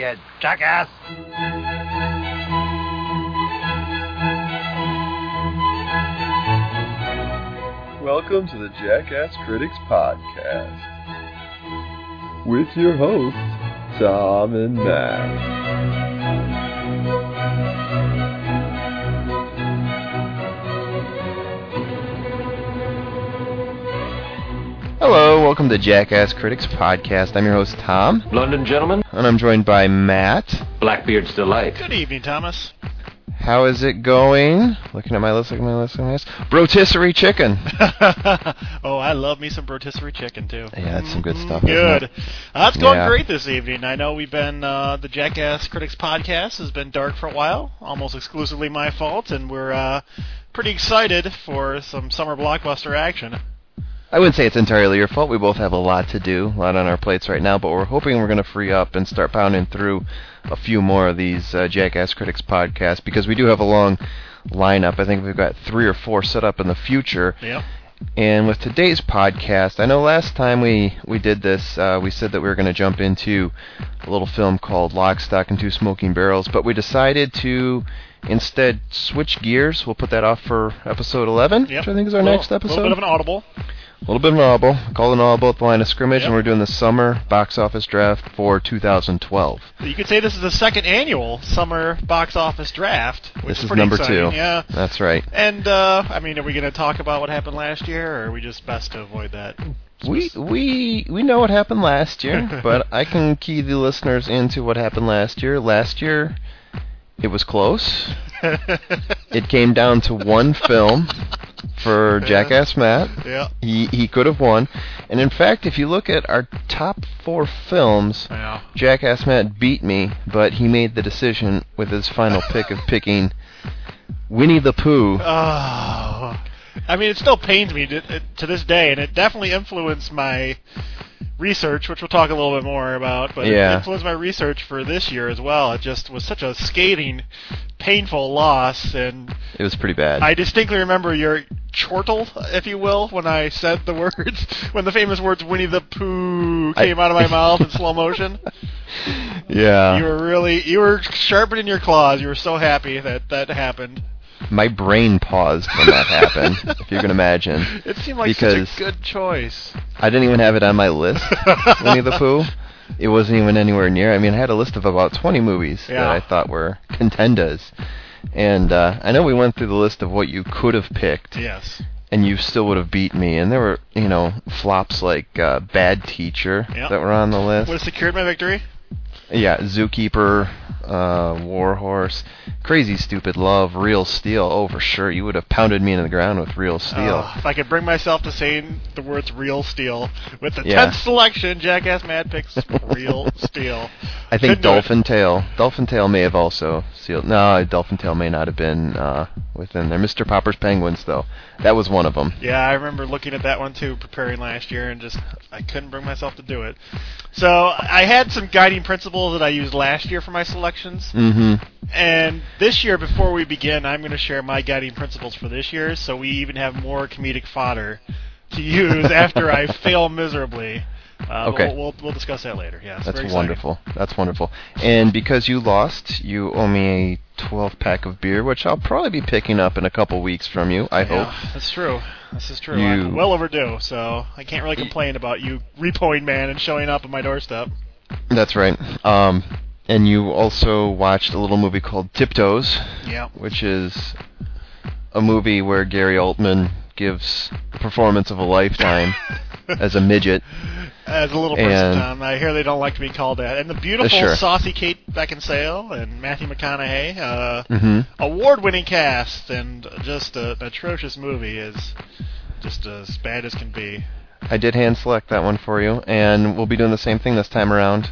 you jackass! Welcome to the Jackass Critics Podcast with your hosts, Tom and Matt. Hello, welcome to Jackass Critics Podcast. I'm your host, Tom, London gentlemen, and I'm joined by Matt. Blackbeard's delight. Good evening, Thomas. How is it going? Looking at my list, looking at my list, looking at my list. Rotisserie chicken. oh, I love me some rotisserie chicken too. Yeah, that's some good stuff. Good. it? Uh, it's going Yeah. great this evening. I know we've been uh, the Jackass Critics podcast has been dark for a while, almost exclusively my fault, and we're uh, pretty excited for some summer blockbuster action. I wouldn't say it's entirely your fault. We both have a lot to do, a lot on our plates right now, but we're hoping we're going to free up and start pounding through a few more of these uh, Jackass Critics podcasts because we do have a long lineup. I think we've got three or four set up in the future. Yep. And with today's podcast, I know last time we, we did this, uh, we said that we were going to jump into a little film called Lock, Stock, and Two Smoking Barrels, but we decided to instead switch gears. We'll put that off for episode 11, Yep. which I think is our Little- next episode. A little bit of an audible. A little bit of an audible. Call an audible at the line of scrimmage, Yep. and we're doing the summer box office draft for 2012. You could say this is the second annual summer box office draft. Which This is, is number exciting. two. Yeah. That's right. And uh, I mean, are we going to talk about what happened last year, or are we just best to avoid that? We we we know what happened last year, but I can key the listeners into what happened last year. Last year, it was close. It came down to one film for Jackass Matt. yeah. He he could have won, and in fact, if you look at our top four films, Yeah. Jackass Matt beat me, but he made the decision with his final pick of picking Winnie the Pooh. Oh, I mean, it still pains me to, uh, to this day, and it definitely influenced my research, which we'll talk a little bit more about. But Yeah. it influenced my research for this year as well. It just was such a scathing, painful loss, and It was pretty bad. I distinctly remember your chortle, if you will, when I said the words, when the famous words "Winnie the Pooh" I- came out of my mouth in slow motion. yeah. You were really, you were sharpening your claws. You were so happy that that happened. My brain paused when that happened, if you can imagine. It seemed like Because- such a good choice. I didn't even have it on my list, Winnie the Pooh. It wasn't even anywhere near. I mean, I had a list of about 20 movies that I thought were contenders. And uh, I know we went through the list of what you could have picked, Yes. and you still would have beat me. And there were, you know, flops like uh, Bad Teacher Yep. that were on the list. Would have secured my victory. Yeah, Zookeeper, uh, Warhorse, Crazy Stupid Love, Real Steel. Oh, for sure, you would have pounded me into the ground with Real Steel. Oh, if I could bring myself to saying the words "real steel" with the Yeah. tenth selection, Jackass Matt picks "real steel." I think Couldn't. Dolphin Tale. Dolphin Tale may have also sealed. No, Dolphin Tale may not have been uh, within there. Mr. Popper's Penguins, though, that was one of them. Yeah, I remember looking at that one too, preparing last year, and just I couldn't bring myself to do it. So I had some guiding principles that I used last year for my selections, Mm-hmm. and this year, before we begin, I'm going to share my guiding principles for this year, so we even have more comedic fodder to use after I fail miserably. Uh, Okay. We'll, we'll, we'll discuss that later. Yeah, That's wonderful. That's wonderful. And because you lost, you owe me a 12 pack of beer, which I'll probably be picking up in a couple weeks from you. I Yeah, hope. that's true. This is true. You- I'm well overdue, so I can't really complain about you repoing man and showing up at my doorstep. That's right. Um, and you also watched a little movie called Tiptoes. Yeah. which is a movie where Gary Oldman gives the performance of a lifetime as a midget. As a little person, And- Tom, I hear they don't like to be called that. And the beautiful, sure. saucy Kate Beckinsale and Matthew McConaughey, uh, hmm award-winning cast, and just a, an atrocious movie is just as bad as can be. I did hand select that one for you, and we'll be doing the same thing this time around.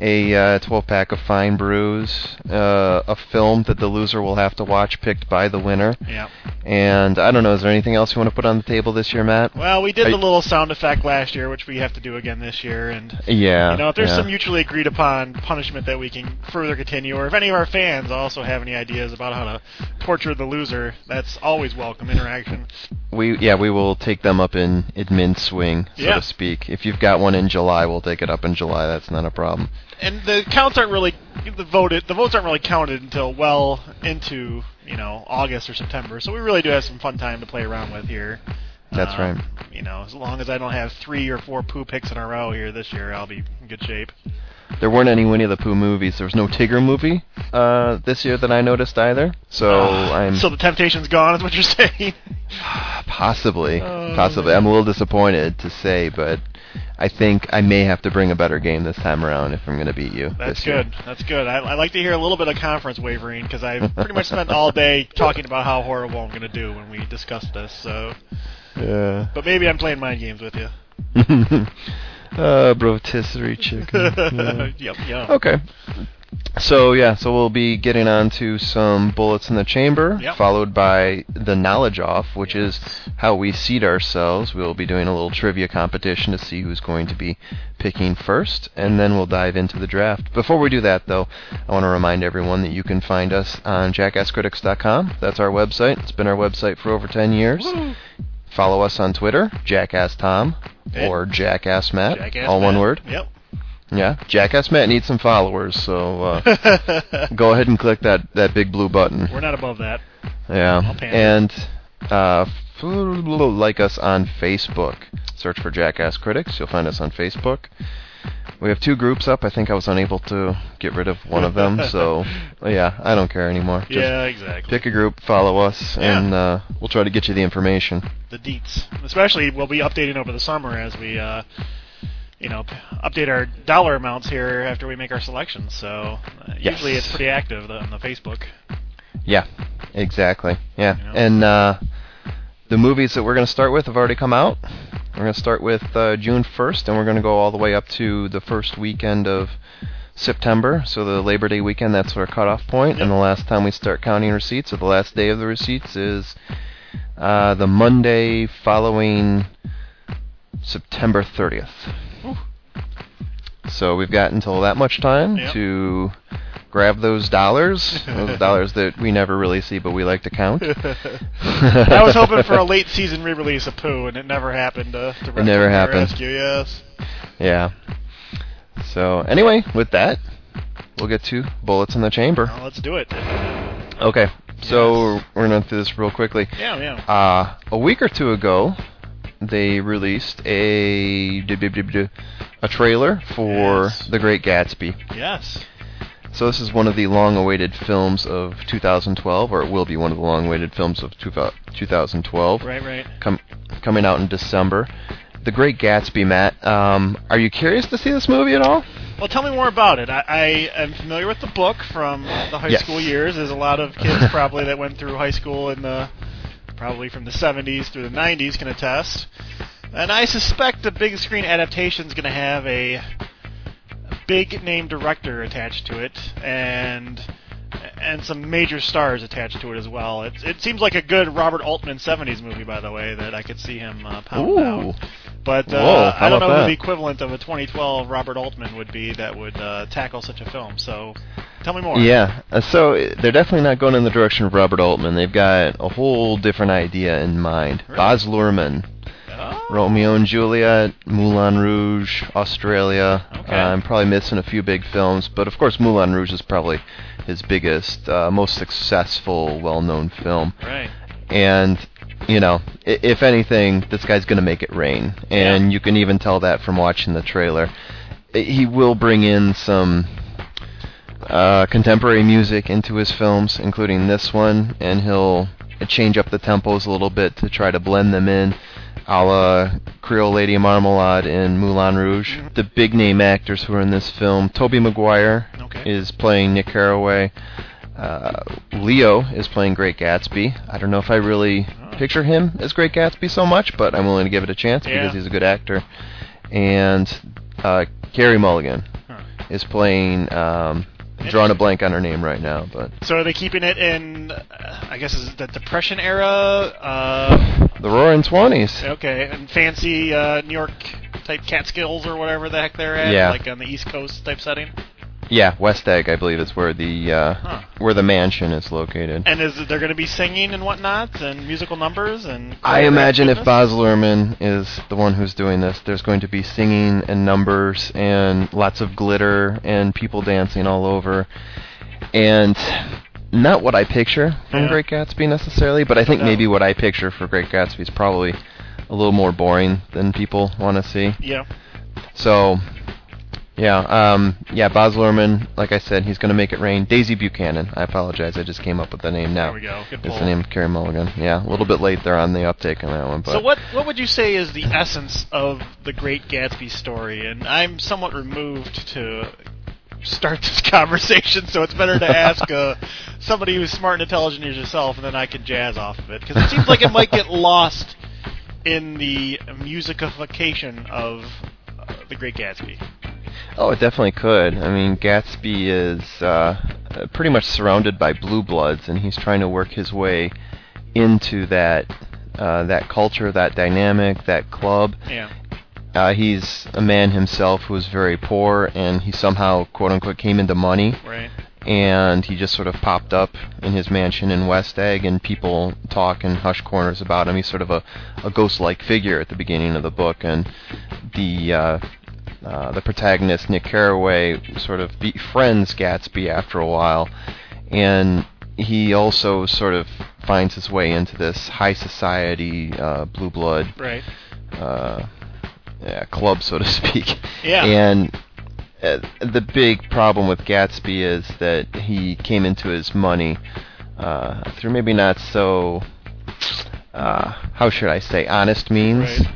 A uh, 12 pack of fine brews, uh, a film that the loser will have to watch, picked by the winner. Yeah. And I don't know, is there anything else you want to put on the table this year, Matt? Well, we did Are the little sound effect last year, which we have to do again this year, and Yeah. You know, if there's yeah. some mutually agreed upon punishment that we can further continue, or if any of our fans also have any ideas about how to torture the loser. That's always welcome interaction. We yeah we will take them up in admin swing so Yeah. to speak. If you've got one in July, we'll take it up in July. That's not a problem. And the counts aren't really the voted. The votes aren't really counted until well into you know August or September. So we really do have some fun time to play around with here. That's Um, right. You know, as long as I don't have three or four poo picks in a row here this year, I'll be in good shape. There weren't any Winnie the Pooh movies. There was no Tigger movie uh, this year that I noticed either. So I'm Ah, So the temptation's gone, is what you're saying. possibly Oh, possibly. I'm a little disappointed to say, but I think I may have to bring a better game this time around if I'm going to beat you. That's this year. good. That's good. I, I like to hear a little bit of conference wavering because I've pretty much spent all day talking about how horrible I'm going to do when we discuss this. So, Yeah. but maybe I'm playing mind games with you. uh, rotisserie chicken. Yeah. yep. Okay. So yeah, so we'll be getting on to some bullets in the chamber, Yep. followed by the knowledge off, which is how we seed ourselves. We'll be doing a little trivia competition to see who's going to be picking first, and then we'll dive into the draft. Before we do that, though, I want to remind everyone that you can find us on jackasscritics.com. That's our website. It's been our website for over 10 years. Woo. Follow us on Twitter, Jackass Tom or Jackass Matt, Jackass all one word. Yep. Yeah, Jackass Matt needs some followers, so uh, go ahead and click that, that big blue button. We're not above that. Yeah, and uh, like us on Facebook. Search for Jackass Critics. You'll find us on Facebook. We have two groups up. I think I was unable to get rid of one of them, so yeah, I don't care anymore. Just yeah, exactly. pick a group, follow us, Yeah. and uh, we'll try to get you the information. the deets. Especially, we'll be updating over the summer as we, uh, you know, update our dollar amounts here after we make our selections. So uh, Yes. usually it's pretty active on the Facebook. Yeah, exactly. Yeah, You know? and uh, the movies that we're going to start with have already come out. We're going to start with uh, June 1st, and we're going to go all the way up to the first weekend of September. So the Labor Day weekend, that's our cutoff point. And the last time we start counting receipts, or the last day of the receipts, is uh, the Monday following September 30th. Ooh. So we've got until that much time Yep. to grab those dollars, those dollars that we never really see but we like to count. I was hoping for a late season re-release of Pooh, and it never happened. Uh, to It never to happened. Rescue, yes. Yeah. So anyway, with that, we'll get to bullets in the chamber. Well, let's do it. Okay. So Yes. we're going do this real quickly. Yeah, yeah. Uh, a week or two ago, they released a a trailer for Yes. The Great Gatsby. Yes. So this is one of the long-awaited films of 2012, or it will be one of the long-awaited films of two, 2012, Right, right. com- coming out in December. The Great Gatsby, Matt. Um, are you curious to see this movie at all? Well, tell me more about it. I, I am familiar with the book from the high Yes. school years. There's a lot of kids probably that went through high school in the probably from the 70s through the 90s can attest. And I suspect the big screen adaptation is going to have a, a big name director attached to it and and some major stars attached to it as well. It, it seems like a good Robert Altman 70s movie, by the way, that I could see him uh, pound out. But uh, Whoa, I don't know who the equivalent of a 2012 Robert Altman would be that would uh, tackle such a film. So, tell me more. Yeah, uh, so uh, they're definitely not going in the direction of Robert Altman. They've got a whole different idea in mind. Really? Baz Luhrmann. Romeo and Juliet, Moulin Rouge, Australia. Okay. Uh, I'm probably missing a few big films, but of course Moulin Rouge is probably his biggest, uh, most successful, well-known film. Right. And you know, i- if anything, this guy's going to make it rain, and Yeah. you can even tell that from watching the trailer. He will bring in some uh, contemporary music into his films, including this one, and he'll change up the tempos a little bit to try to blend them in, a la Creole Lady Marmalade in Moulin Rouge. Mhm. The big name actors who are in this film, Tobey Maguire Okay. is playing Nick Carraway. Uh, Leo is playing Great Gatsby. I don't know if I really Oh. picture him as Great Gatsby so much, but I'm willing to give it a chance Yeah. because he's a good actor. And uh, Carey Mulligan Huh. is playing. Um, I'm drawing a blank on her name right now, but So are they keeping it in? Uh, I guess is the Depression era? Uh, the Roaring Twenties. okay, and fancy uh, New York type Catskills or whatever the heck they're at, Yeah. like on the East Coast type setting. Yeah, West Egg, I believe, is where the uh, Huh. where the mansion is located. And is there going to be singing and whatnot and musical numbers and? I imagine if Baz Luhrmann is the one who's doing this, there's going to be singing and numbers and lots of glitter and people dancing all over. And not what I picture from Yeah. Great Gatsby necessarily, but I think No. maybe what I picture for Great Gatsby is probably a little more boring than people want to see. Yeah. So, yeah, um, yeah, Baz Luhrmann, like I said, he's going to make it rain. Daisy Buchanan, I apologize, I just came up with the name now. There we go. Good It's the name of Carey Mulligan. Yeah, a little bit late there on the uptake on that one, but So what what would you say is the essence of the Great Gatsby story? And I'm somewhat removed to start this conversation, so it's better to ask uh, somebody who's smart and intelligent as yourself, and then I can jazz off of it because it seems like it might get lost in the musicification of uh, the Great Gatsby. Oh, it definitely could. I mean, Gatsby is uh, uh, pretty much surrounded by blue bloods, and he's trying to work his way into that uh, that culture, that dynamic, that club. Yeah. Uh, he's a man himself who is very poor, and he somehow, quote unquote, came into money, Right. and he just sort of popped up in his mansion in West Egg, and people talk in hush corners about him. He's sort of a, a ghost-like figure at the beginning of the book, and the uh, the protagonist Nick Carraway sort of befriends Gatsby after a while, and he also sort of finds his way into this high society uh, blue blood Right. uh, yeah, club, so to speak. Yeah. And uh, the big problem with Gatsby is that he came into his money uh, through maybe not so, uh, how should I say, honest means. Right.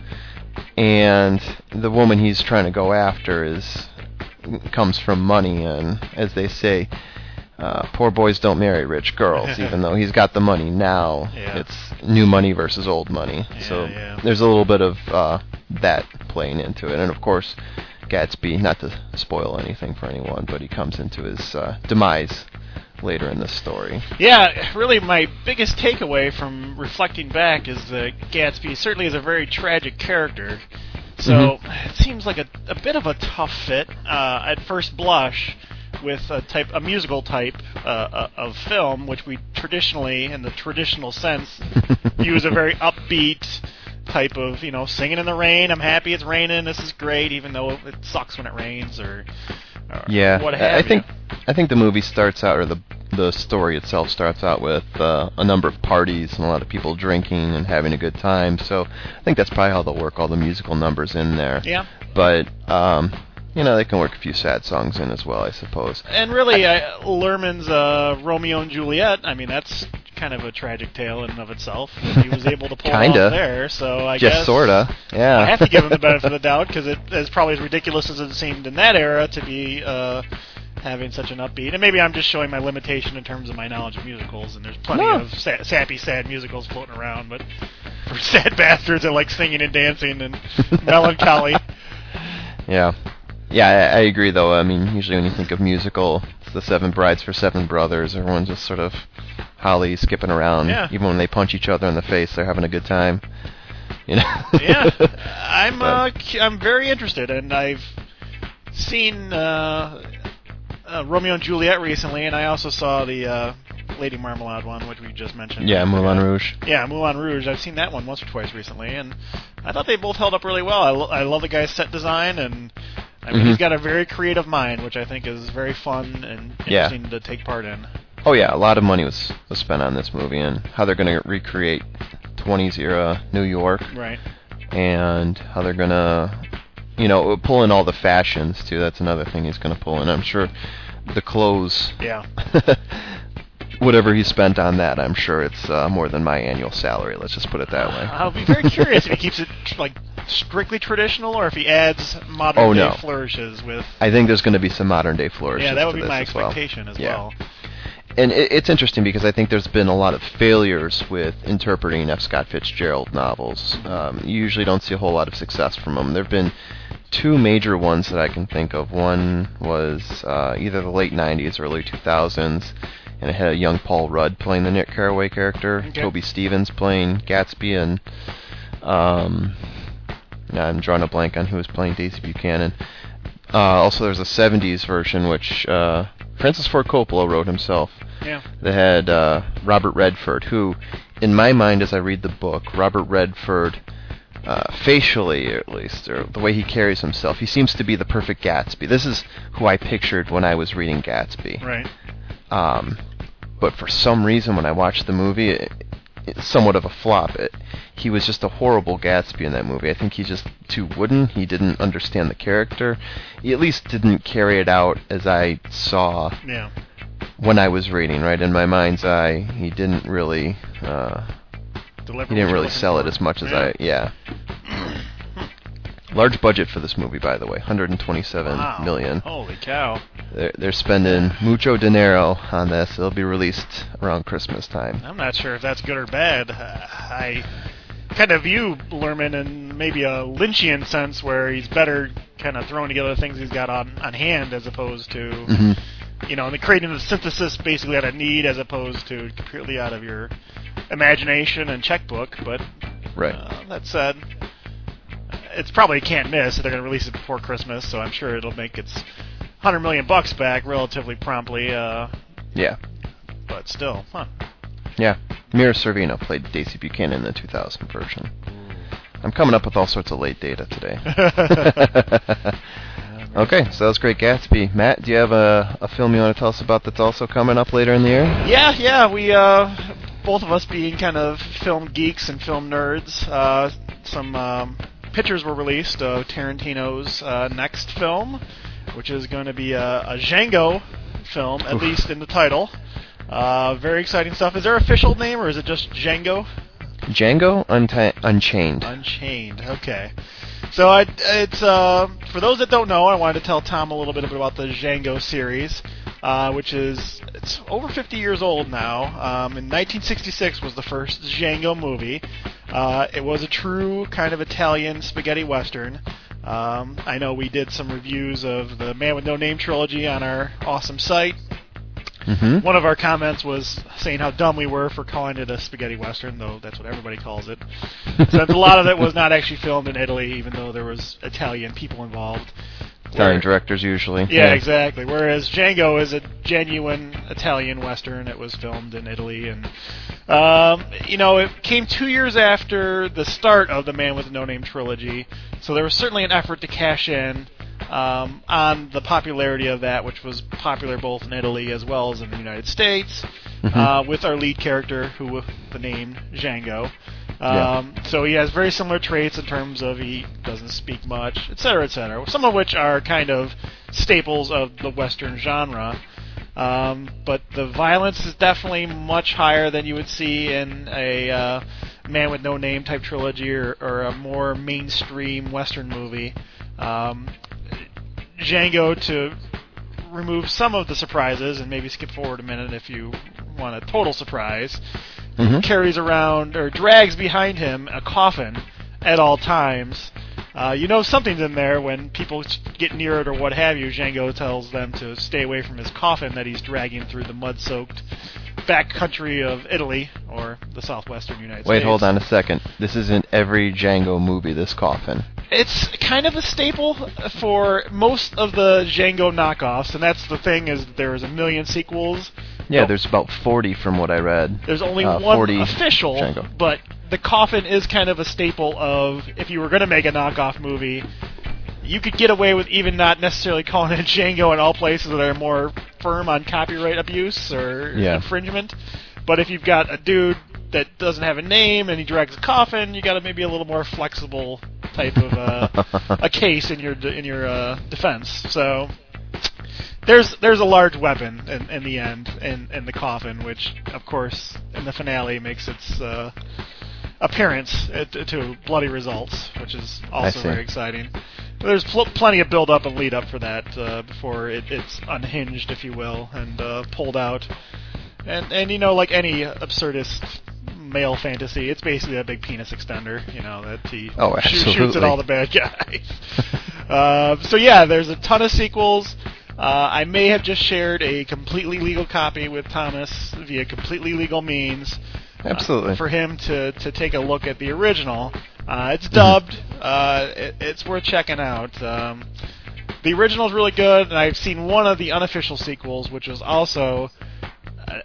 And the woman he's trying to go after is comes from money, and as they say, uh, poor boys don't marry rich girls. even though he's got the money now, Yeah. it's new money versus old money. so yeah. there's a little bit of uh, that playing into it, and of course, Gatsby. Not to spoil anything for anyone, but he comes into his uh, demise later in the story. Yeah, really, my biggest takeaway from reflecting back is that Gatsby certainly is a very tragic character. So it seems like a, a bit of a tough fit uh, at first blush with a type, a musical type uh, uh, of film, which we traditionally, in the traditional sense, use a very upbeat type of, you know, singing in the rain. I'm happy it's raining. This is great, even though it sucks when it rains, or Yeah, I- I think you. I think the movie starts out, or the the story itself starts out with uh, a number of parties and a lot of people drinking and having a good time. So I think that's probably how they'll work all the musical numbers in there. Yeah. But um, you know, they can work a few sad songs in as well, I suppose. And really, uh, Luhrmann's uh, Romeo and Juliet. I mean, that's kind of a tragic tale in and of itself. He was able to pull it Kinda. off there. So I Just guess sorta, yeah. I have to give him the benefit of the doubt because it is probably as ridiculous as it seemed in that era to be uh, having such an upbeat. And maybe I'm just showing my limitation in terms of my knowledge of musicals. And there's plenty No. of sa- sappy, sad musicals floating around, but for sad bastards that like singing and dancing and melancholy. Yeah. Yeah, I, I agree though. I mean, usually when you think of musical, the Seven Brides for Seven Brothers. Everyone's just sort of holly skipping around. Yeah. Even when they punch each other in the face, they're having a good time. You know. yeah, I'm uh, I'm very interested, and I've seen uh, uh, Romeo and Juliet recently, and I also saw the uh, Lady Marmalade one, which we just mentioned. yeah, Moulin Rouge. Yeah, Moulin Rouge. I've seen that one once or twice recently, and I thought they both held up really well. I, lo- I love the guy's set design, and I mean, Mhm. he's got a very creative mind, which I think is very fun and Yeah. interesting to take part in. Oh yeah, a lot of money was was spent on this movie and how they're going to recreate 20s era New York Right. and how they're going to you know, pull in all the fashions too. That's another thing he's going to pull in. I'm sure the clothes Yeah. whatever he spent on that, I'm sure it's uh, more than my annual salary. Let's just put it that way. I'll be very curious if he keeps it like strictly traditional, or if he adds modern Oh, day no. flourishes with. I think there's going to be some modern day flourishes. Yeah, that would be my as well. expectation as Yeah. well. And it, it's interesting because I think there's been a lot of failures with interpreting F. Scott Fitzgerald novels. Um, you usually don't see a whole lot of success from them. There have been two major ones that I can think of. One was uh, either the late 90s or early 2000s, and it had a young Paul Rudd playing the Nick Carraway character, Okay. Toby Stephens playing Gatsby, and um, I'm drawing a blank on who was playing Daisy Buchanan. Uh, also, there's a '70s version which uh, Francis Ford Coppola wrote himself. Yeah. They had uh, Robert Redford, who, in my mind, as I read the book, Robert Redford, uh, facially at least, or the way he carries himself, he seems to be the perfect Gatsby. This is who I pictured when I was reading Gatsby. Right. Um, but for some reason, when I watched the movie, it, somewhat of a flop. It, he was just a horrible Gatsby in that movie. I think he's just too wooden. He didn't understand the character. He at least didn't carry it out as I saw Yeah. when I was reading. Right in my mind's eye, he didn't really. Uh, he didn't really sell it as much as Yeah. I. Yeah. Large budget for this movie, by the way, 127 Wow. million. Holy cow. They're, they're spending mucho dinero on this. It'll be released around Christmas time. I'm not sure if that's good or bad. Uh, I kind of view Luhrmann in maybe a Lynchian sense where he's better kind of throwing together the things he's got on, on hand as opposed to, hmm you know, and creating the synthesis basically out of need as opposed to completely out of your imagination and checkbook. But Right. uh, that said, it's probably a can't miss. They're going to release it before Christmas, so I'm sure it'll make its 100 million bucks back relatively promptly. Uh, Yeah. but still, huh. Yeah. Mira Sorvino played Daisy Buchanan in the 2000 version. I'm coming up with all sorts of late data today. okay, so that's Great Gatsby. Matt, do you have a, a film you want to tell us about that's also coming up later in the year? Yeah, yeah, we uh, both of us being kind of film geeks and film nerds. Uh, some um, pictures were released of Tarantino's uh, next film, which is going to be a, a Django film, at Oof. least in the title. Uh, very exciting stuff. Is there an official name or is it just Django? Django Unti- Unchained. Unchained. Okay. So I, it's uh, for those that don't know, I wanted to tell Tom a little bit about the Django series, uh, which is it's over 50 years old now. Um, in 1966 was the first Django movie. Uh, it was a true kind of Italian spaghetti western. Um, I know we did some reviews of the Man with No Name trilogy on our awesome site. Hmm One of our comments was saying how dumb we were for calling it a spaghetti western, though that's what everybody calls it. Since a lot of it was not actually filmed in Italy, even though there was Italian people involved. Italian directors usually. Yeah, exactly. Whereas Django is a genuine Italian western. It was filmed in Italy, and um, you know, it came two years after the start of the Man with No Name trilogy, so there was certainly an effort to cash in um, on the popularity of that, which was popular both in Italy as well as in the United States, Mhm. uh, with our lead character, who with the name Django. Yeah. Um, So he has very similar traits in terms of he doesn't speak much, et cetera, et cetera. Some of which are kind of staples of the Western genre. Um, but the violence is definitely much higher than you would see in a uh, Man with No Name type trilogy or, or a more mainstream Western movie. Um, Django to remove some of the surprises and maybe skip forward a minute if you want a total surprise Mhm. carries around or drags behind him a coffin at all times. Uh, you know something's in there when people get near it or what have you. Django tells them to stay away from his coffin that he's dragging through the mud-soaked back country of Italy or the southwestern United Wait, States. Wait, hold on a second. This isn't every Django movie. This coffin. It's kind of a staple for most of the Django knockoffs, and that's the thing is there's a million sequels. Yeah, there's about 40 from what I read. There's only Uh, one 40 official, Django. but the coffin is kind of a staple of if you were going to make a knockoff movie, you could get away with even not necessarily calling it Django in all places that are more firm on copyright abuse or Yeah. infringement. But if you've got a dude that doesn't have a name and he drags a coffin, you got to maybe a little more flexible type of uh, a case in your in your uh, defense. So there's there's a large weapon in, in the end in, in the coffin, which of course in the finale makes its uh, appearance to, to bloody results, which is also very exciting. There's pl- plenty of build up and lead up for that uh, before it, it's unhinged, if you will, and uh, pulled out. And and you know, like any absurdist male fantasy, it's basically a big penis extender. You know that he Oh, shoots at all the bad guys. uh, so yeah, there's a ton of sequels. Uh, I may have just shared a completely legal copy with Thomas via completely legal means. uh, Absolutely. for him to, to take a look at the original. Uh, it's dubbed. Uh, it, it's worth checking out. Um, the original is really good, and I've seen one of the unofficial sequels, which was also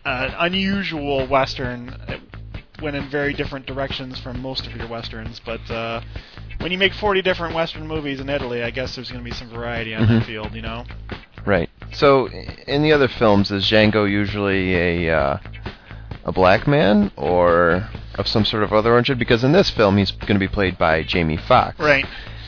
an unusual western. Went in very different directions from most of your westerns, but uh, when you make 40 different western movies in Italy, I guess there's going to be some variety on Mhm. the field, you know. Right. So, in the other films, is Django usually a uh, a black man or of some sort of other origin? Because in this film, he's going to be played by Jamie Foxx. Right.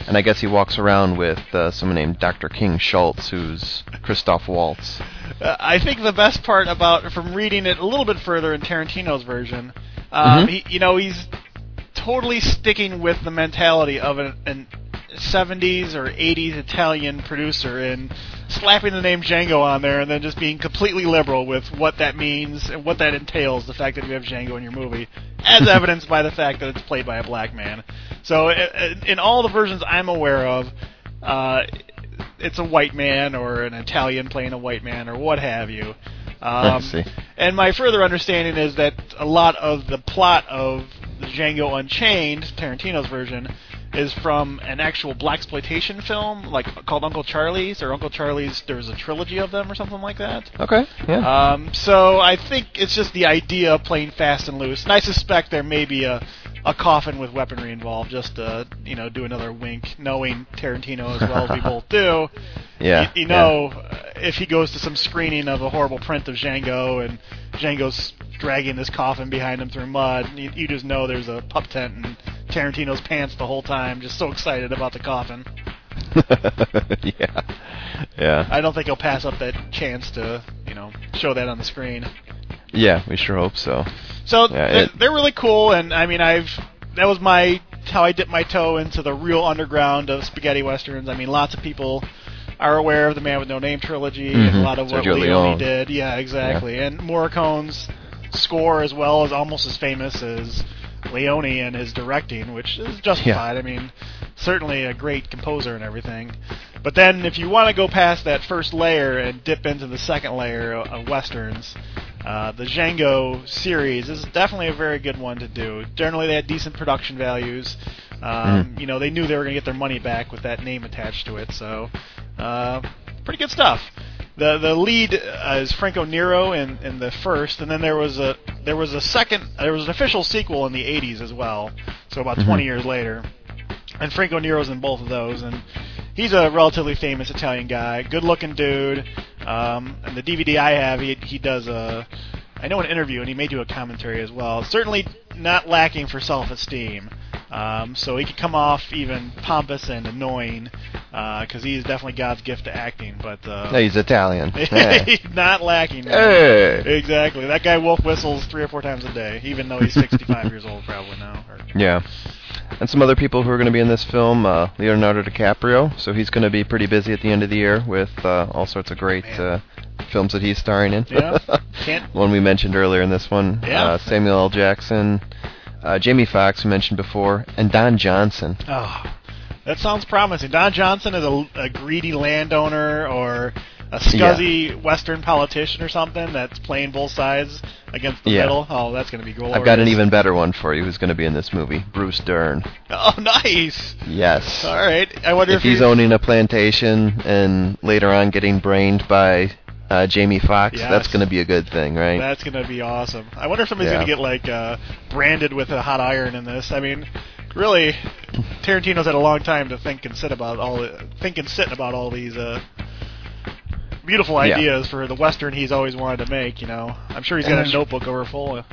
And I guess he walks around with uh, someone named Dr. King Schultz, who's Christoph Waltz. Uh, I think the best part about from reading it a little bit further in Tarantino's version, um, Mhm. he, you know, he's totally sticking with the mentality of an, an 70s or 80s Italian producer and slapping the name Django on there and then just being completely liberal with what that means and what that entails, the fact that you have Django in your movie, as evidenced by the fact that it's played by a black man. So i- i- in all the versions I'm aware of, uh, it's a white man or an Italian playing a white man or what have you. I Um, see. and my further understanding is that a lot of the plot of the Django Unchained, Tarantino's version, is from an actual black exploitation film, like called Uncle Charlie's or Uncle Charlie's. There was a trilogy of them or something like that. Okay. Yeah. Um, so I think it's just the idea of playing fast and loose. And I suspect there may be a, a coffin with weaponry involved, just to you know do another wink, knowing Tarantino as well as we both do. yeah. You, you know, uh, if he goes to some screening of a horrible print of Django and Django's dragging this coffin behind him through mud, you, you just know there's a pup tent and Tarantino's pants the whole time, just so excited about the coffin. yeah. Yeah. I don't think he'll pass up that chance to, you know, show that on the screen. Yeah. We sure hope so. So Yeah, they're, it- they're really cool, and I mean, I've that was my how I dipped my toe into the real underground of spaghetti westerns. I mean, lots of people are aware of the Man with No Name trilogy and mm-hmm. a lot of what Sergio Leone, did. Yeah, exactly. And Morricone's score as well is almost as famous as Leone and his directing, which is justified. I mean, certainly a great composer and everything. But then, if you want to go past that first layer and dip into the second layer of westerns, uh, the Django series is definitely a very good one to do. Generally, they had decent production values. Um, You know, they knew they were going to get their money back with that name attached to it. So, uh, pretty good stuff. The the lead uh, is Franco Nero in, in the first, and then there was a there was a second there was an official sequel in the 80s as well. So about Mhm. 20 years later, and Franco Nero's in both of those, and he's a relatively famous Italian guy, good-looking dude. Um, and the DVD I have, he he does a I know an interview, and he may do a commentary as well. Certainly not lacking for self-esteem. Um, so he could come off even pompous and annoying because he is definitely God's gift to acting. But uh, No, he's Italian. He's not lacking. Hey. Exactly. That guy wolf whistles three or four times a day, even though he's 65 years old probably now. Or, Yeah. And some other people who are going to be in this film, uh, Leonardo DiCaprio. So he's going to be pretty busy at the end of the year with uh, all sorts of great uh, films that he's starring in. Yeah. Can't- one we mentioned earlier in this one. Yeah. Uh, Samuel L. Jackson, uh, Jamie Foxx, we mentioned before, and Don Johnson. Oh, that sounds promising. Don Johnson is a, a greedy landowner or a scuzzy Western politician or something that's playing both sides against the Yeah. middle. Oh, that's going to be glorious. I've got an even better one for you who's going to be in this movie Bruce Dern. Oh, nice. Yes. All right. I wonder if, If he's owning a plantation and later on getting brained by uh, Jamie Foxx, Yes. that's going to be a good thing, right? That's going to be awesome. I wonder if somebody's Yeah. going to get like uh, branded with a hot iron in this. I mean, really, Tarantino's had a long time to think and sit about all think and sit about all these uh, beautiful Yeah. ideas for the western he's always wanted to make. You know, I'm sure he's got a notebook overfull. Of,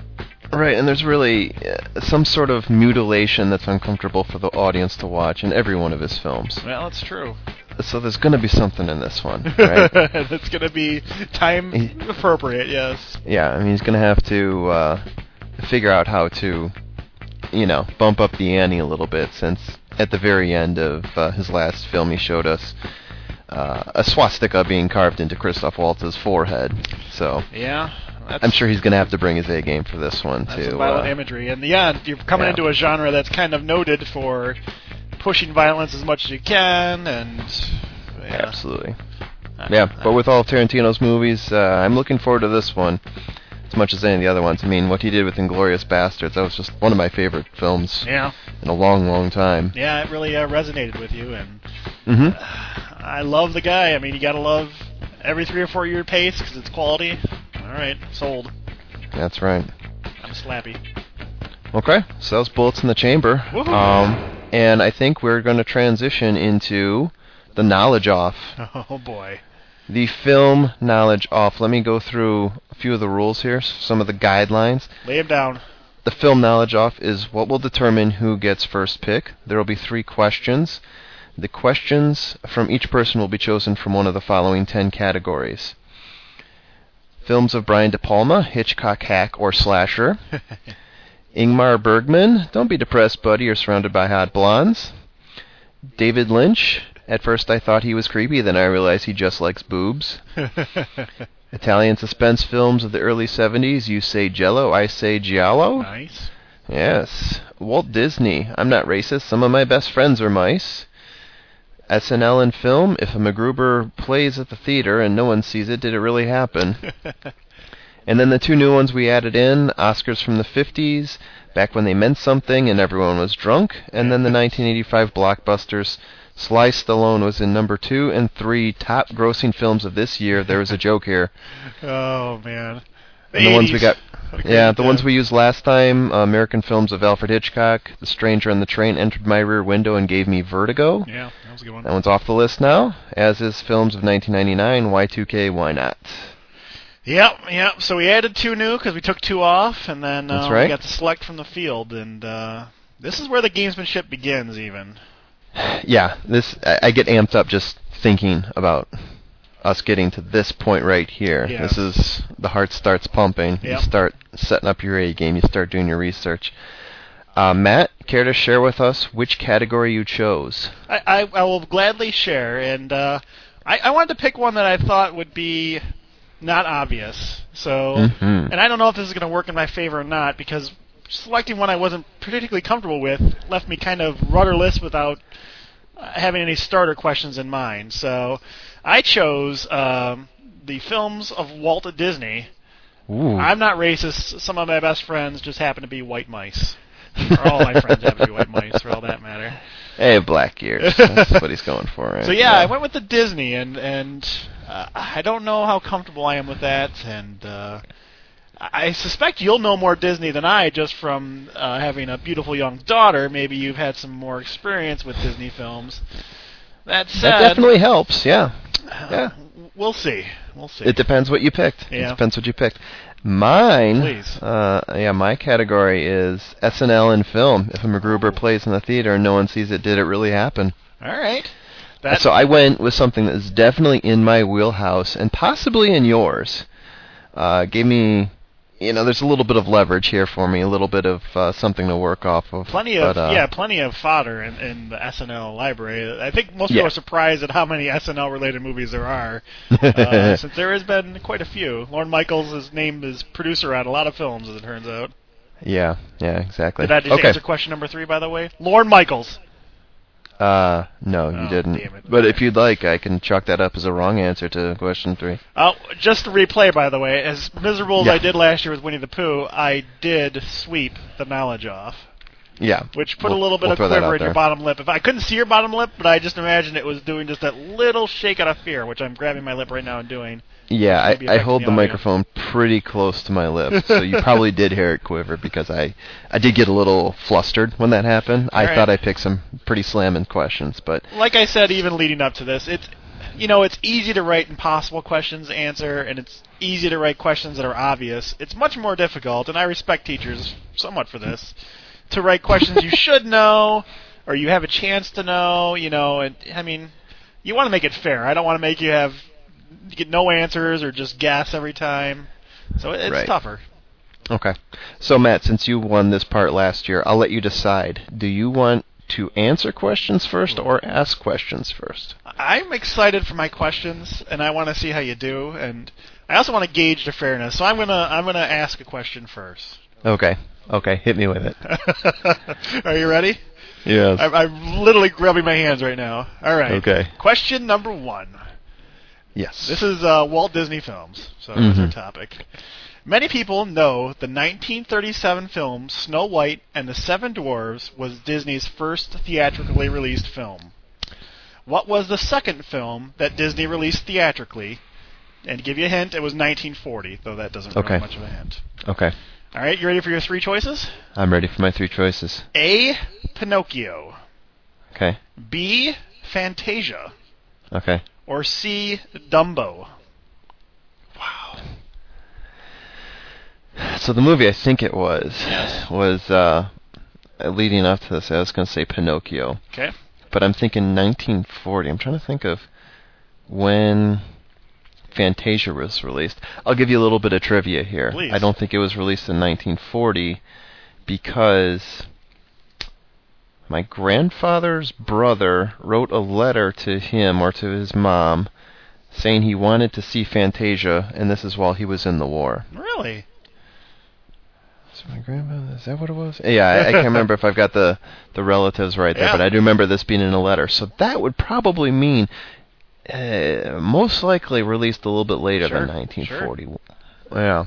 Right, and there's really uh, some sort of mutilation that's uncomfortable for the audience to watch in every one of his films. well, that's true. So there's going to be something in this one, right? it's going to be time He- appropriate. Yes. yeah, I mean he's going to have to uh, figure out how to, you know, bump up the ante a little bit since at the very end of uh, his last film he showed us uh, a swastika being carved into Christoph Waltz's forehead. So Yeah. That's, I'm sure he's going to have to bring his A game for this one That's too. violent uh, imagery, and yeah, you're coming yeah. into a genre that's kind of noted for pushing violence as much as you can, and yeah. Absolutely. Yeah, but with all of Tarantino's movies, uh, I'm looking forward to this one as much as any of the other ones. I mean, what he did with Inglourious Basterds, that was just one of my favorite films yeah, in a long, long time. yeah, it really uh, resonated with you, and hmm I love the guy. I mean, you gotta love every three or four year pace because it's quality. All right, sold. That's right. I'm slappy. Okay, so those bullets in the chamber. Woohoo. Um, and I think we're going to transition into the knowledge off. Oh boy. The film knowledge off. Let me go through a few of the rules here, some of the guidelines. Lay him down. The film knowledge off is what will determine who gets first pick. There will be three questions. The questions from each person will be chosen from one of the following ten categories. Films of Brian De Palma, Hitchcock hack or slasher. Ingmar Bergman, don't be depressed, buddy, you're surrounded by hot blondes. David Lynch, at first I thought he was creepy, then I realized he just likes boobs. Italian suspense films of the early 70s, you say Jello, I say Giallo. nice. Yes. Walt Disney, I'm not racist, some of my best friends are mice. SNL in film, if a MacGruber plays at the theater and no one sees it, did it really happen? And then the two new ones we added in Oscars from the 50s, back when they meant something and everyone was drunk, and then the 1985 blockbusters. Sly Stallone was in number two and three top grossing films of this year. There was a joke here. oh man. And the ones we got, yeah, the ones we used last time uh, American films of Alfred Hitchcock, The Stranger on the Train entered my rear window and gave me vertigo. Yeah, that was a good one. That one's off the list now, as is films of 1999, Y2K, Why Not? Yep, yep. So we added two new because we took two off, and then uh, right. we got to select from the field, and uh, this is where the gamesmanship begins. Even yeah, this I, get amped up just thinking about us getting to this point right here. Yeah. This is the heart starts pumping. You start setting up your A game. You start doing your research. Uh, Matt, care to share with us which category you chose? I, I, I will gladly share, and uh, I, I wanted to pick one that I thought would be not obvious. So, Mhm. and I don't know if this is going to work in my favor or not because selecting one I wasn't particularly comfortable with left me kind of rudderless without uh, having any starter questions in mind. So, I chose um, the films of Walt Disney. Ooh. I'm not racist. Some of my best friends just happen to be white mice. or all my friends happen to be white mice, for all that matter. Hey, black ears. That's what he's going for, right? So yeah, I went with the Disney, and and uh, I don't know how comfortable I am with that, and uh, I suspect you'll know more Disney than I, just from uh, having a beautiful young daughter. Maybe you've had some more experience with Disney films. That said, That definitely helps. Yeah. yeah. we'll see. We'll see. It depends what you picked. It depends what you picked. Mine, Please. uh, yeah, my category is SNL in film. If a MacGruber plays in the theater and no one sees it, did it really happen? All right. That, so I went with something that is definitely in my wheelhouse and possibly in yours. Uh, gave me, you know, there's a little bit of leverage here for me, a little bit of uh, something to work off of. Plenty of but, uh, yeah, plenty of fodder in, in the SNL library. I think most Yeah. people are surprised at how many SNL related movies there are, uh, since there has been quite a few. Lorne Michaels is named as producer on a lot of films, as it turns out. Yeah, yeah, exactly. Did I just okay. answer question number three, by the way? Lorne Michaels. Uh, no, you Oh, didn't. it. But if you'd like, I can chalk that up as a wrong answer to question three. Oh, just to replay, by the way, as miserable as Yeah. I did last year with Winnie the Pooh, I did sweep the knowledge off. Yeah. Which put We'll- a little bit we'll of quiver in your bottom lip. If I couldn't see your bottom lip, but I just imagined it was doing just that little shake out of fear, which I'm grabbing my lip right now and doing. Yeah, I, I hold the the microphone pretty close to my lips, so you probably did hear it quiver because I, I did get a little flustered when that happened. I All right. thought I picked some pretty slamming questions, but Like I said, even leading up to this, it's you know it's easy to write impossible questions to answer, and it's easy to write questions that are obvious. It's much more difficult, and I respect teachers somewhat for this, to write questions you should know or you have a chance to know. You know, and I mean, you want to make it fair. I don't want to make you have you get no answers or just guess every time. So it- it's Right. tougher. okay. So Matt, since you won this part last year, I'll let you decide. Do you want to answer questions first or ask questions first? I'm excited for my questions, and I want to see how you do, and I also want to gauge the fairness. So I'm gonna I'm gonna ask a question first. Okay. Okay, hit me with it. Are you ready? Yes. I'm, I'm literally rubbing my hands right now. All right. Okay. Question number one. Yes. This is uh, Walt Disney films, so that's our topic. Many people know the 1937 film Snow White and the Seven Dwarfs was Disney's first theatrically released film. What was the second film that Disney released theatrically? And to give you a hint, it was 1940, though that doesn't Okay. really much of a hint. Okay. All right, you ready for your three choices? I'm ready for my three choices. A. Pinocchio. Okay. B. Fantasia. Okay. Or C. Dumbo. Wow. So the movie I think it was was uh, leading up to this. I was going to say Pinocchio, Okay. but I'm thinking 1940. I'm trying to think of when Fantasia was released. I'll give you a little bit of trivia here. Please. I don't think it was released in 1940 because my grandfather's brother wrote a letter to him or to his mom saying he wanted to see Fantasia, and this is while he was in the war. Really? So my grandmother, is that what it was? Yeah, I, I can't remember if I've got the, the relatives right there, Yeah. but I do remember this being in a letter. So that would probably mean uh, most likely released a little bit later Sure, than 1940. Yeah.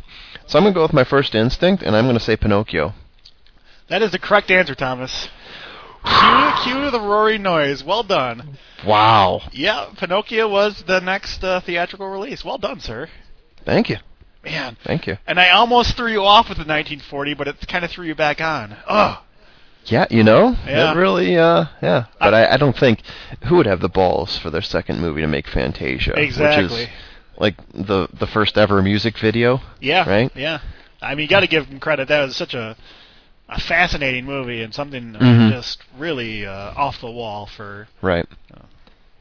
So I'm going to go with my first instinct, and I'm going to say Pinocchio. That is the correct answer, Thomas. Cue, cue the roaring noise. Well done. Wow. Yeah, Pinocchio was the next uh, theatrical release. Well done, sir. Thank you. Man. Thank you. And I almost threw you off with the 1940, but it kind of threw you back on. Oh, Yeah, you know, Yeah. it really, uh, yeah. But I, I don't think who would have the balls for their second movie to make Fantasia, exactly. which is like the the first ever music video. yeah. right? Yeah. I mean, you got to give them credit. That was such a a fascinating movie and something uh, Mhm. just really uh, off the wall for. Right.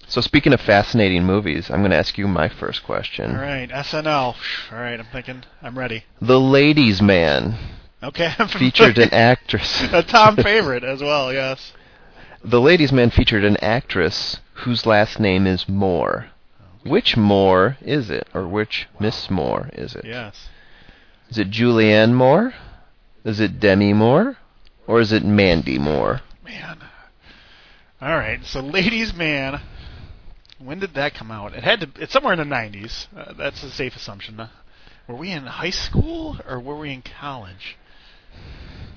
So speaking of fascinating movies, I'm going to ask you my first question. All right, SNL. All right, I'm thinking. I'm ready. The Ladies' Man Okay. featured an actress. a Tom favorite as well. Yes. the Ladies' Man featured an actress whose last name is Moore. Which Moore is it, or which Miss Moore is it? Yes. Is it Julianne Moore? Is it Demi Moore? Or is it Mandy Moore? Man. All right. So, Ladies Man. When did that come out? It had to. It's somewhere in the 90s. Uh, that's a safe assumption. Uh, Were we in high school or were we in college?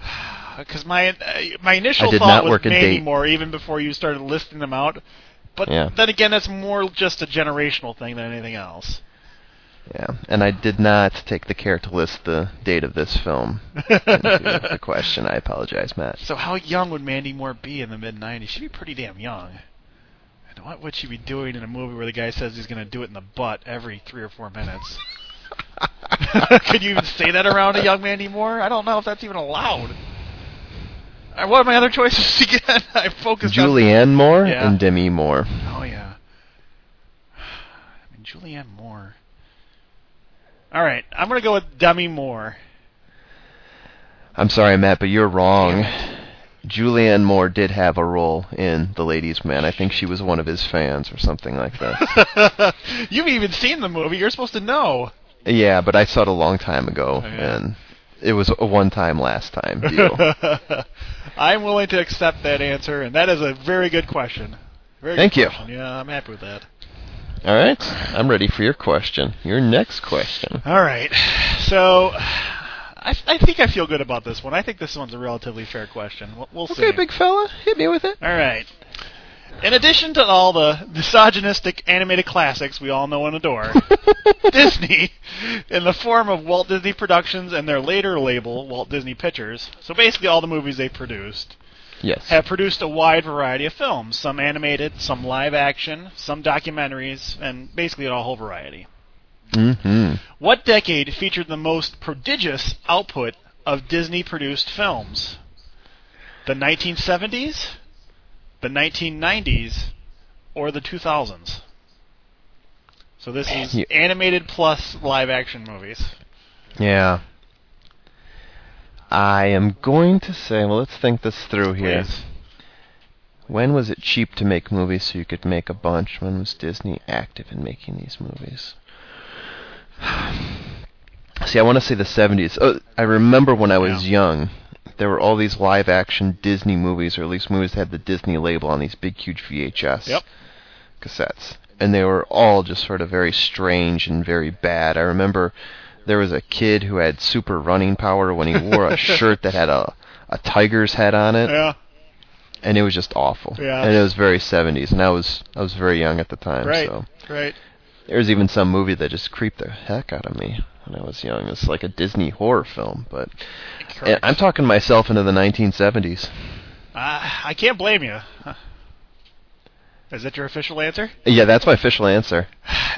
Because my uh, my initial thought was Mandy. Moore even before you started listing them out. But Yeah. then again, that's more just a generational thing than anything else. Yeah, and I did not take the care to list the date of this film into the question. I apologize, Matt. So how young would Mandy Moore be in the mid '90s? She'd be pretty damn young. And what would she be doing in a movie where the guy says he's going to do it in the butt every three or four minutes? Could you even say that around a young Mandy Moore? I don't know if that's even allowed. Uh, what are my other choices again? I focused on. Julianne Moore Yeah. and Demi Moore. Oh yeah. I mean Julianne Moore. All right, I'm going to go with Demi Moore. I'm sorry, Matt, but you're wrong. Julianne Moore did have a role in The Ladies' Man. I think she was one of his fans or something like that. You've even seen the movie. You're supposed to know. yeah, but I saw it a long time ago, Oh, yeah. and it was a one-time, last-time deal. I'm willing to accept that answer, and that is a very good question. Very Thank good you. question. Yeah, I'm happy with that. All right, I'm ready for your question. Your next question. All right. So, I, I think I feel good about this one. I think this one's a relatively fair question. We'll, we'll see. Okay, big fella, hit me with it. All right. In addition to all the misogynistic animated classics we all know and adore, Disney, in the form of Walt Disney Productions and their later label, Walt Disney Pictures, so basically all the movies they produced, Yes. have produced a wide variety of films, some animated, some live action, some documentaries, and basically a whole variety. Mm-hmm. What decade featured the most prodigious output of Disney produced films? The 1970s, the 1990s, or the 2000s? So this is animated plus live action movies. Yeah. I am going to say, well, let's think this through here. Please. When was it cheap to make movies so you could make a bunch? When was Disney active in making these movies? See, I want to say the 70s. Oh, I remember when I was Yeah. young, there were all these live action Disney movies, or at least movies that had the Disney label on these big, huge VHS Yep. cassettes. And they were all just sort of very strange and very bad. I remember there was a kid who had super running power when he wore a shirt that had a, a tiger's head on it Yeah. and it was just awful. Yeah. And it was very 70s, and I was I was very young at the time. Right. So Right. there was even some movie that just creeped the heck out of me when I was young. It's like a Disney horror film, but and I'm talking myself into the 1970s. Uh, I can't blame you. Is that your official answer? Yeah, that's my official answer.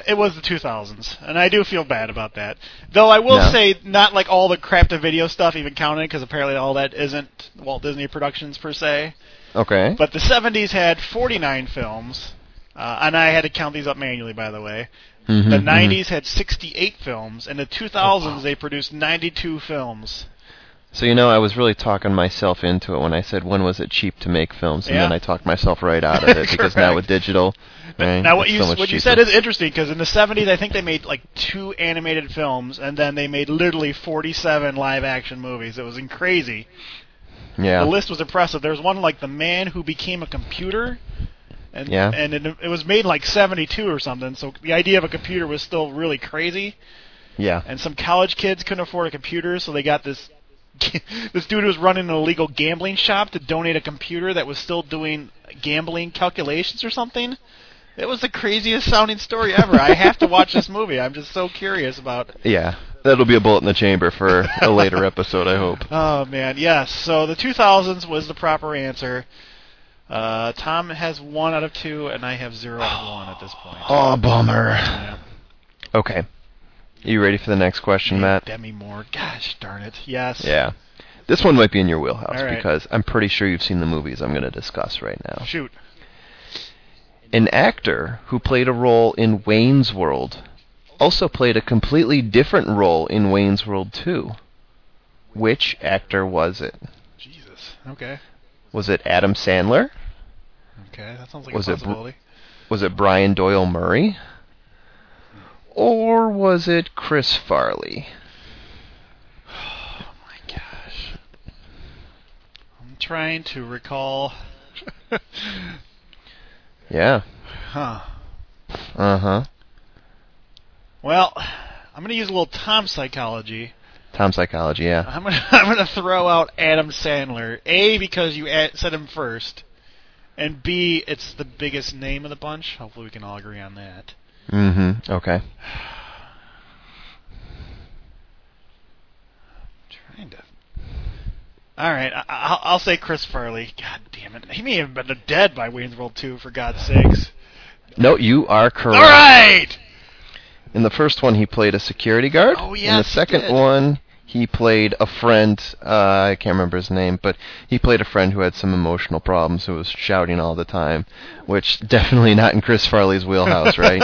It was the 2000s, and I do feel bad about that. Though I will No. say, not like all the crap to video stuff even counted, because apparently all that isn't Walt Disney Productions per se. Okay. But the 70s had 49 films, uh, and I had to count these up manually, by the way. Mhm, The mhm. 90s had 68 films, and the 2000s Oh, wow. they produced 92 films. So you know, I was really talking myself into it when I said when was it cheap to make films, and Yeah. then I talked myself right out of it because now with digital, right, now what you so what you said is interesting because in the 70s I think they made like two animated films, and then they made literally 47 live action movies. It was crazy. yeah. The list was impressive. There was one like The Man Who Became a Computer. And, Yeah. and it, it was made in like 72 or something, so the idea of a computer was still really crazy. yeah. and some college kids couldn't afford a computer, so they got this this dude was running an illegal gambling shop to donate a computer that was still doing gambling calculations or something. It was the craziest sounding story ever. I have to watch this movie. I'm just so curious about. Yeah. That'll be a bullet in the chamber for a later episode, I hope. Oh man, yes. So the 2000s was the proper answer. Uh, Tom has one out of two, and I have zero out of one at this point. Oh, bummer. Yeah. Okay. Are you ready for the next question, Matt? Demi Moore. Gosh darn it. Yes. Yeah. This one might be in your wheelhouse right. because I'm pretty sure you've seen the movies I'm going to discuss right now. Shoot. An actor who played a role in Wayne's World also played a completely different role in Wayne's World 2. Which actor was it? Jesus. Okay. Was it Adam Sandler? Okay, that sounds like Was a it possibility. Was it Brian Doyle Murray? Or was it Chris Farley? Oh my gosh. I'm trying to recall. Yeah. huh. Uh huh. Well, I'm going to use a little Tom psychology. Tom Psychology, yeah. I'm going to I'm going to throw out Adam Sandler. A because you said him first, and B it's the biggest name of the bunch. Hopefully we can all agree on that. Mm hmm. Okay. Trying to. All right, I- I'll, I'll say Chris Farley. God damn it, he may have been dead by Wayne's World 2, for God's sakes. No, you are correct. All right. In the first one, he played a security guard. Oh, In yes, the he second one, he played a friend. Uh, I can't remember his name, but he played a friend who had some emotional problems, who was shouting all the time, which definitely not in Chris Farley's wheelhouse, right?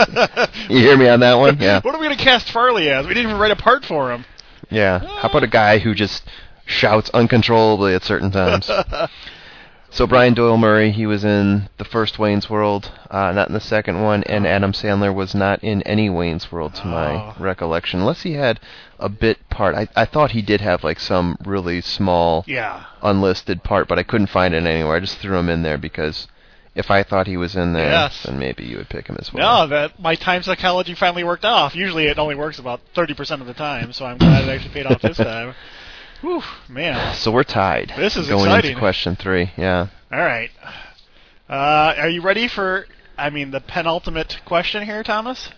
you hear me on that one? Yeah. What are we going to cast Farley as? We didn't even write a part for him. Yeah. How about a guy who just shouts uncontrollably at certain times? So Brian Doyle Murray, he was in the first Wayne's World, uh, not in the second one, and Adam Sandler was not in any Wayne's World, to my Oh. recollection, unless he had a bit part. I, I thought he did have like some really small Yeah. unlisted part, but I couldn't find it anywhere. I just threw him in there because if I thought he was in there, Yes. then maybe you would pick him as well. No, that my time psychology finally worked off. Usually it only works about 30% of the time, so I'm glad it actually paid off this time. Whew, man. So we're tied. This is going exciting. into question three. Yeah. All right. Uh, are you ready for, I mean, the penultimate question here, Thomas?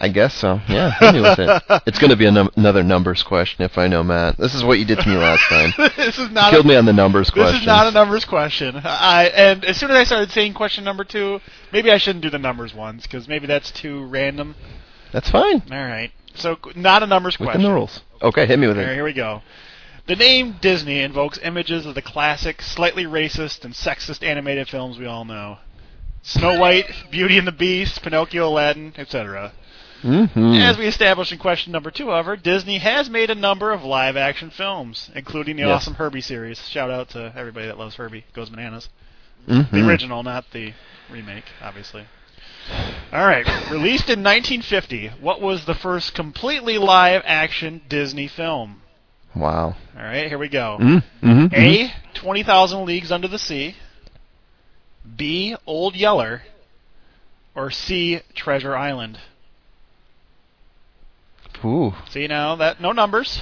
I guess so. Yeah, hit me with it. It's going to be num- another numbers question if I know Matt. This is what you did to me last time. this is You not killed a, me on the numbers question. This is not a numbers question. I and as soon as I started saying question number two, maybe I shouldn't do the numbers ones because maybe that's too random. That's fine. All right. So not a numbers Within question. the rules. Okay, hit me with All right, it. here we go. The name Disney invokes images of the classic, slightly racist and sexist animated films we all know. Snow White, Beauty and the Beast, Pinocchio, Aladdin, etc. Mm-hmm. As we established in question number two, however, Disney has made a number of live action films, including the Yes. awesome Herbie series. Shout out to everybody that loves Herbie. Goes bananas. Mhm. The original, not the remake, obviously. All right. Released in 1950, what was the first completely live action Disney film? Wow. All right, here we go. Mm-hmm. A. 20,000 Leagues Under the Sea. B. Old Yeller. Or C. Treasure Island. Ooh, See now that no numbers.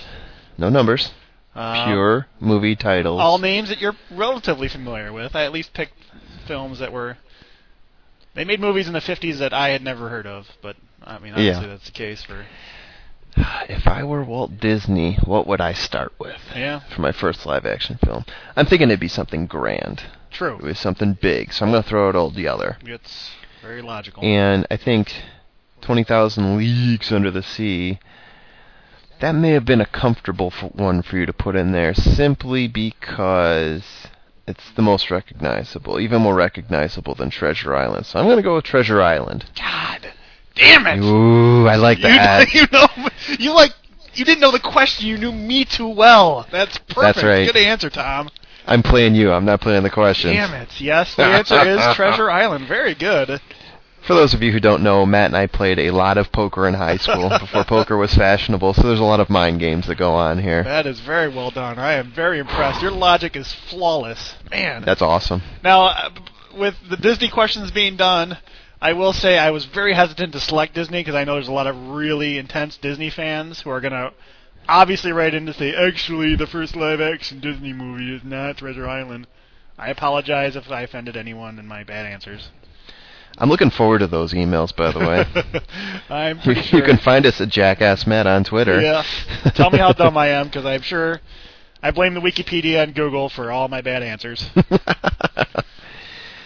no numbers. Um, Pure movie titles. All names that you're relatively familiar with. I at least picked films that were. They made movies in the 50s that I had never heard of, but I mean, obviously Yeah. that's the case for. If I were Walt Disney, what would I start with Yeah, for my first live action film? I'm thinking it'd be something grand. True. It was something big, so I'm going to throw out Old Yeller. It's very logical. And I think 20,000 Leagues Under the Sea, that may have been a comfortable f- one for you to put in there simply because it's the most recognizable, even more recognizable than Treasure Island. So I'm going to go with Treasure Island. God damn it! Ooh, I like that. you know, you like. You didn't know the question. You knew me too well. That's perfect. That's right. Good answer, Tom. I'm playing you. I'm not playing the questions. Damn it. Yes, the answer is Treasure Island. Very good. For those of you who don't know, Matt and I played a lot of poker in high school before poker was fashionable, so there's a lot of mind games that go on here. That is very well done. I am very impressed. Your logic is flawless. Man. That's awesome. Now, uh, with the Disney questions being done, I will say I was very hesitant to select Disney because I know there's a lot of really intense Disney fans who are going to obviously write in to say, actually, the first live action Disney movie is not Treasure Island. I apologize if I offended anyone in my bad answers. I'm looking forward to those emails, by the way. I'm you, sure. you can find us at Jackass Matt on Twitter. Yeah. Tell me how dumb I am because I'm sure I blame the Wikipedia and Google for all my bad answers.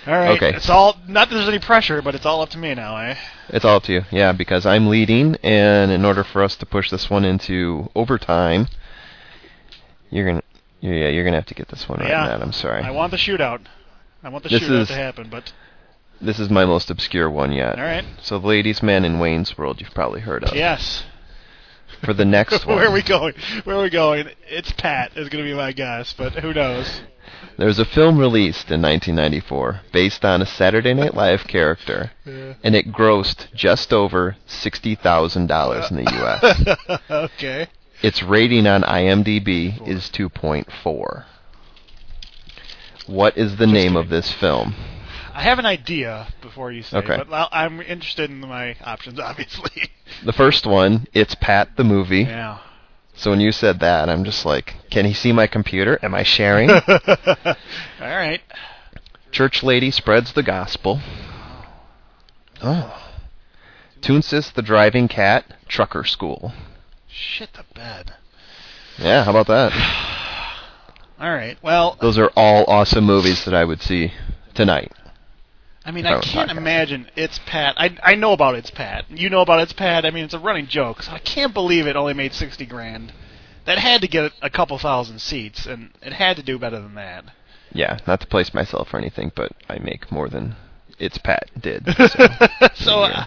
All right. Okay. It's all not that there's any pressure, but it's all up to me now, eh? it's all up to you. Yeah, because I'm leading, and in order for us to push this one into overtime, you're gonna, yeah, you're gonna have to get this one right, Yeah. Matt. I'm sorry. I want the shootout. I want the This shootout is- to happen, but this is my most obscure one yet. all right. So, the Ladies Man in Wayne's World, you've probably heard of. Yes. For the next one, Where are we going? Where are we going? It's Pat is going to be my guess, but who knows? There was a film released in 1994 based on a Saturday Night Live character, Yeah. and it grossed just over $60,000 in the U.S. okay. Its rating on IMDb is 2.4. What is the name of this film? I have an idea before you say, Okay. but I'm interested in my options, obviously. The first one, it's Pat the movie. yeah. So when you said that, I'm just like, can he see my computer? Am I sharing? All right. Church lady spreads the gospel. Oh. Toonces the driving cat, trucker school. Shit the bed. Yeah, how about that? All right. Well, Those are all awesome movies that I would see tonight. I mean, I can't imagine it's Pat. I I know about it's Pat. You know about it's Pat. I mean, it's a running joke. So I can't believe it only made sixty grand. That had to get a couple thousand seats, and it had to do better than that. Yeah, not to place myself or anything, but I make more than it's Pat did. So. so, uh,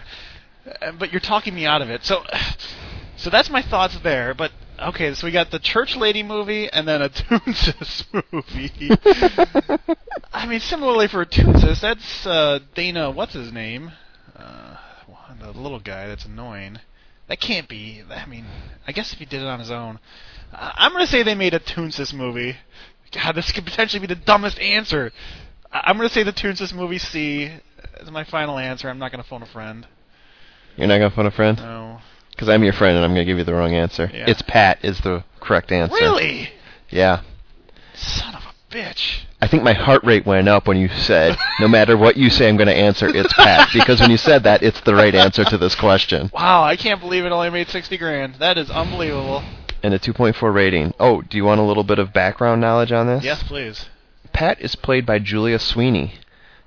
but you're talking me out of it. So, so that's my thoughts there. But okay, so we got the church lady movie and then a Toonces movie. I mean, similarly for a Toonces, that's uh, Dana. What's his name? Uh, the little guy that's annoying. That can't be. I mean, I guess if he did it on his own, uh, I'm gonna say they made a Toonces movie. God, this could potentially be the dumbest answer. I- I'm gonna say the Toonces movie C is my final answer. I'm not gonna phone a friend. You're not gonna phone a friend? No. Because I'm your friend and I'm gonna give you the wrong answer. Yeah. It's Pat is the correct answer. Really? Yeah. Son of a bitch. I think my heart rate went up when you said, no matter what you say, I'm going to answer, it's Pat. Because when you said that, it's the right answer to this question. Wow, I can't believe it only made 60 grand. That is unbelievable. And a 2.4 rating. Oh, do you want a little bit of background knowledge on this? Yes, please. Pat is played by Julia Sweeney.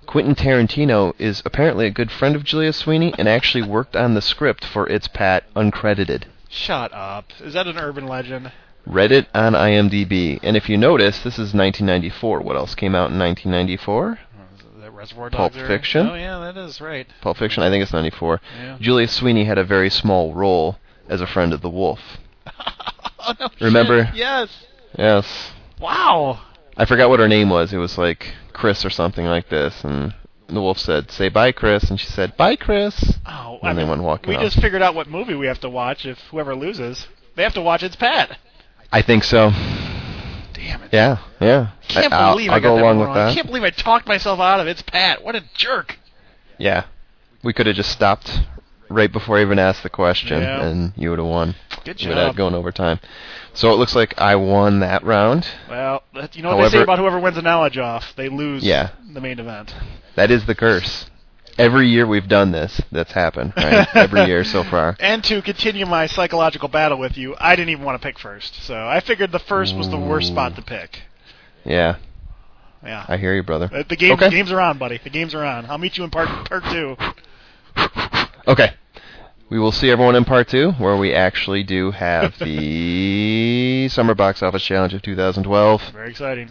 Quentin Tarantino is apparently a good friend of Julia Sweeney and actually worked on the script for It's Pat uncredited. Shut up. Is that an urban legend? Read it on IMDb. And if you notice, this is 1994. What else came out in 1994? Is that Reservoir Pulp Dogs? or- Fiction? Oh, yeah, that is right. Pulp Fiction, I think it's 94. Yeah. Julia Sweeney had a very small role as a friend of the wolf. oh, no Remember? shit. Yes. Yes. Wow. I forgot what her name was. It was like Chris or something like this. And the wolf said, say bye, Chris. And she said, bye, Chris. Oh, And I they mean, went walking we off. just figured out what movie we have to watch if whoever loses. They have to watch It's Pat. I think so. Damn it. Yeah, yeah. Can't I, I'll, I'll I got go that along one with wrong. I can't believe I talked myself out of It's Pat. What a jerk. Yeah. We could have just stopped right before I even asked the question, Yeah. and you would have won. Good Without job. going overtime. So it looks like I won that round. Well, that, you know what they say However- about whoever wins a knowledge off? They lose Yeah. the main event. That is the curse. Every year we've done this, that's happened, right? Every year so far. And to continue my psychological battle with you, I didn't even want to pick first. So I figured the first was the worst spot to pick. Yeah, Yeah. I hear you, brother. Uh, the game, Okay. games are on, buddy. The games are on. I'll meet you in part part two. Okay. We will see everyone in part two, where we actually do have the Summer Box Office Challenge of 2012. Very exciting.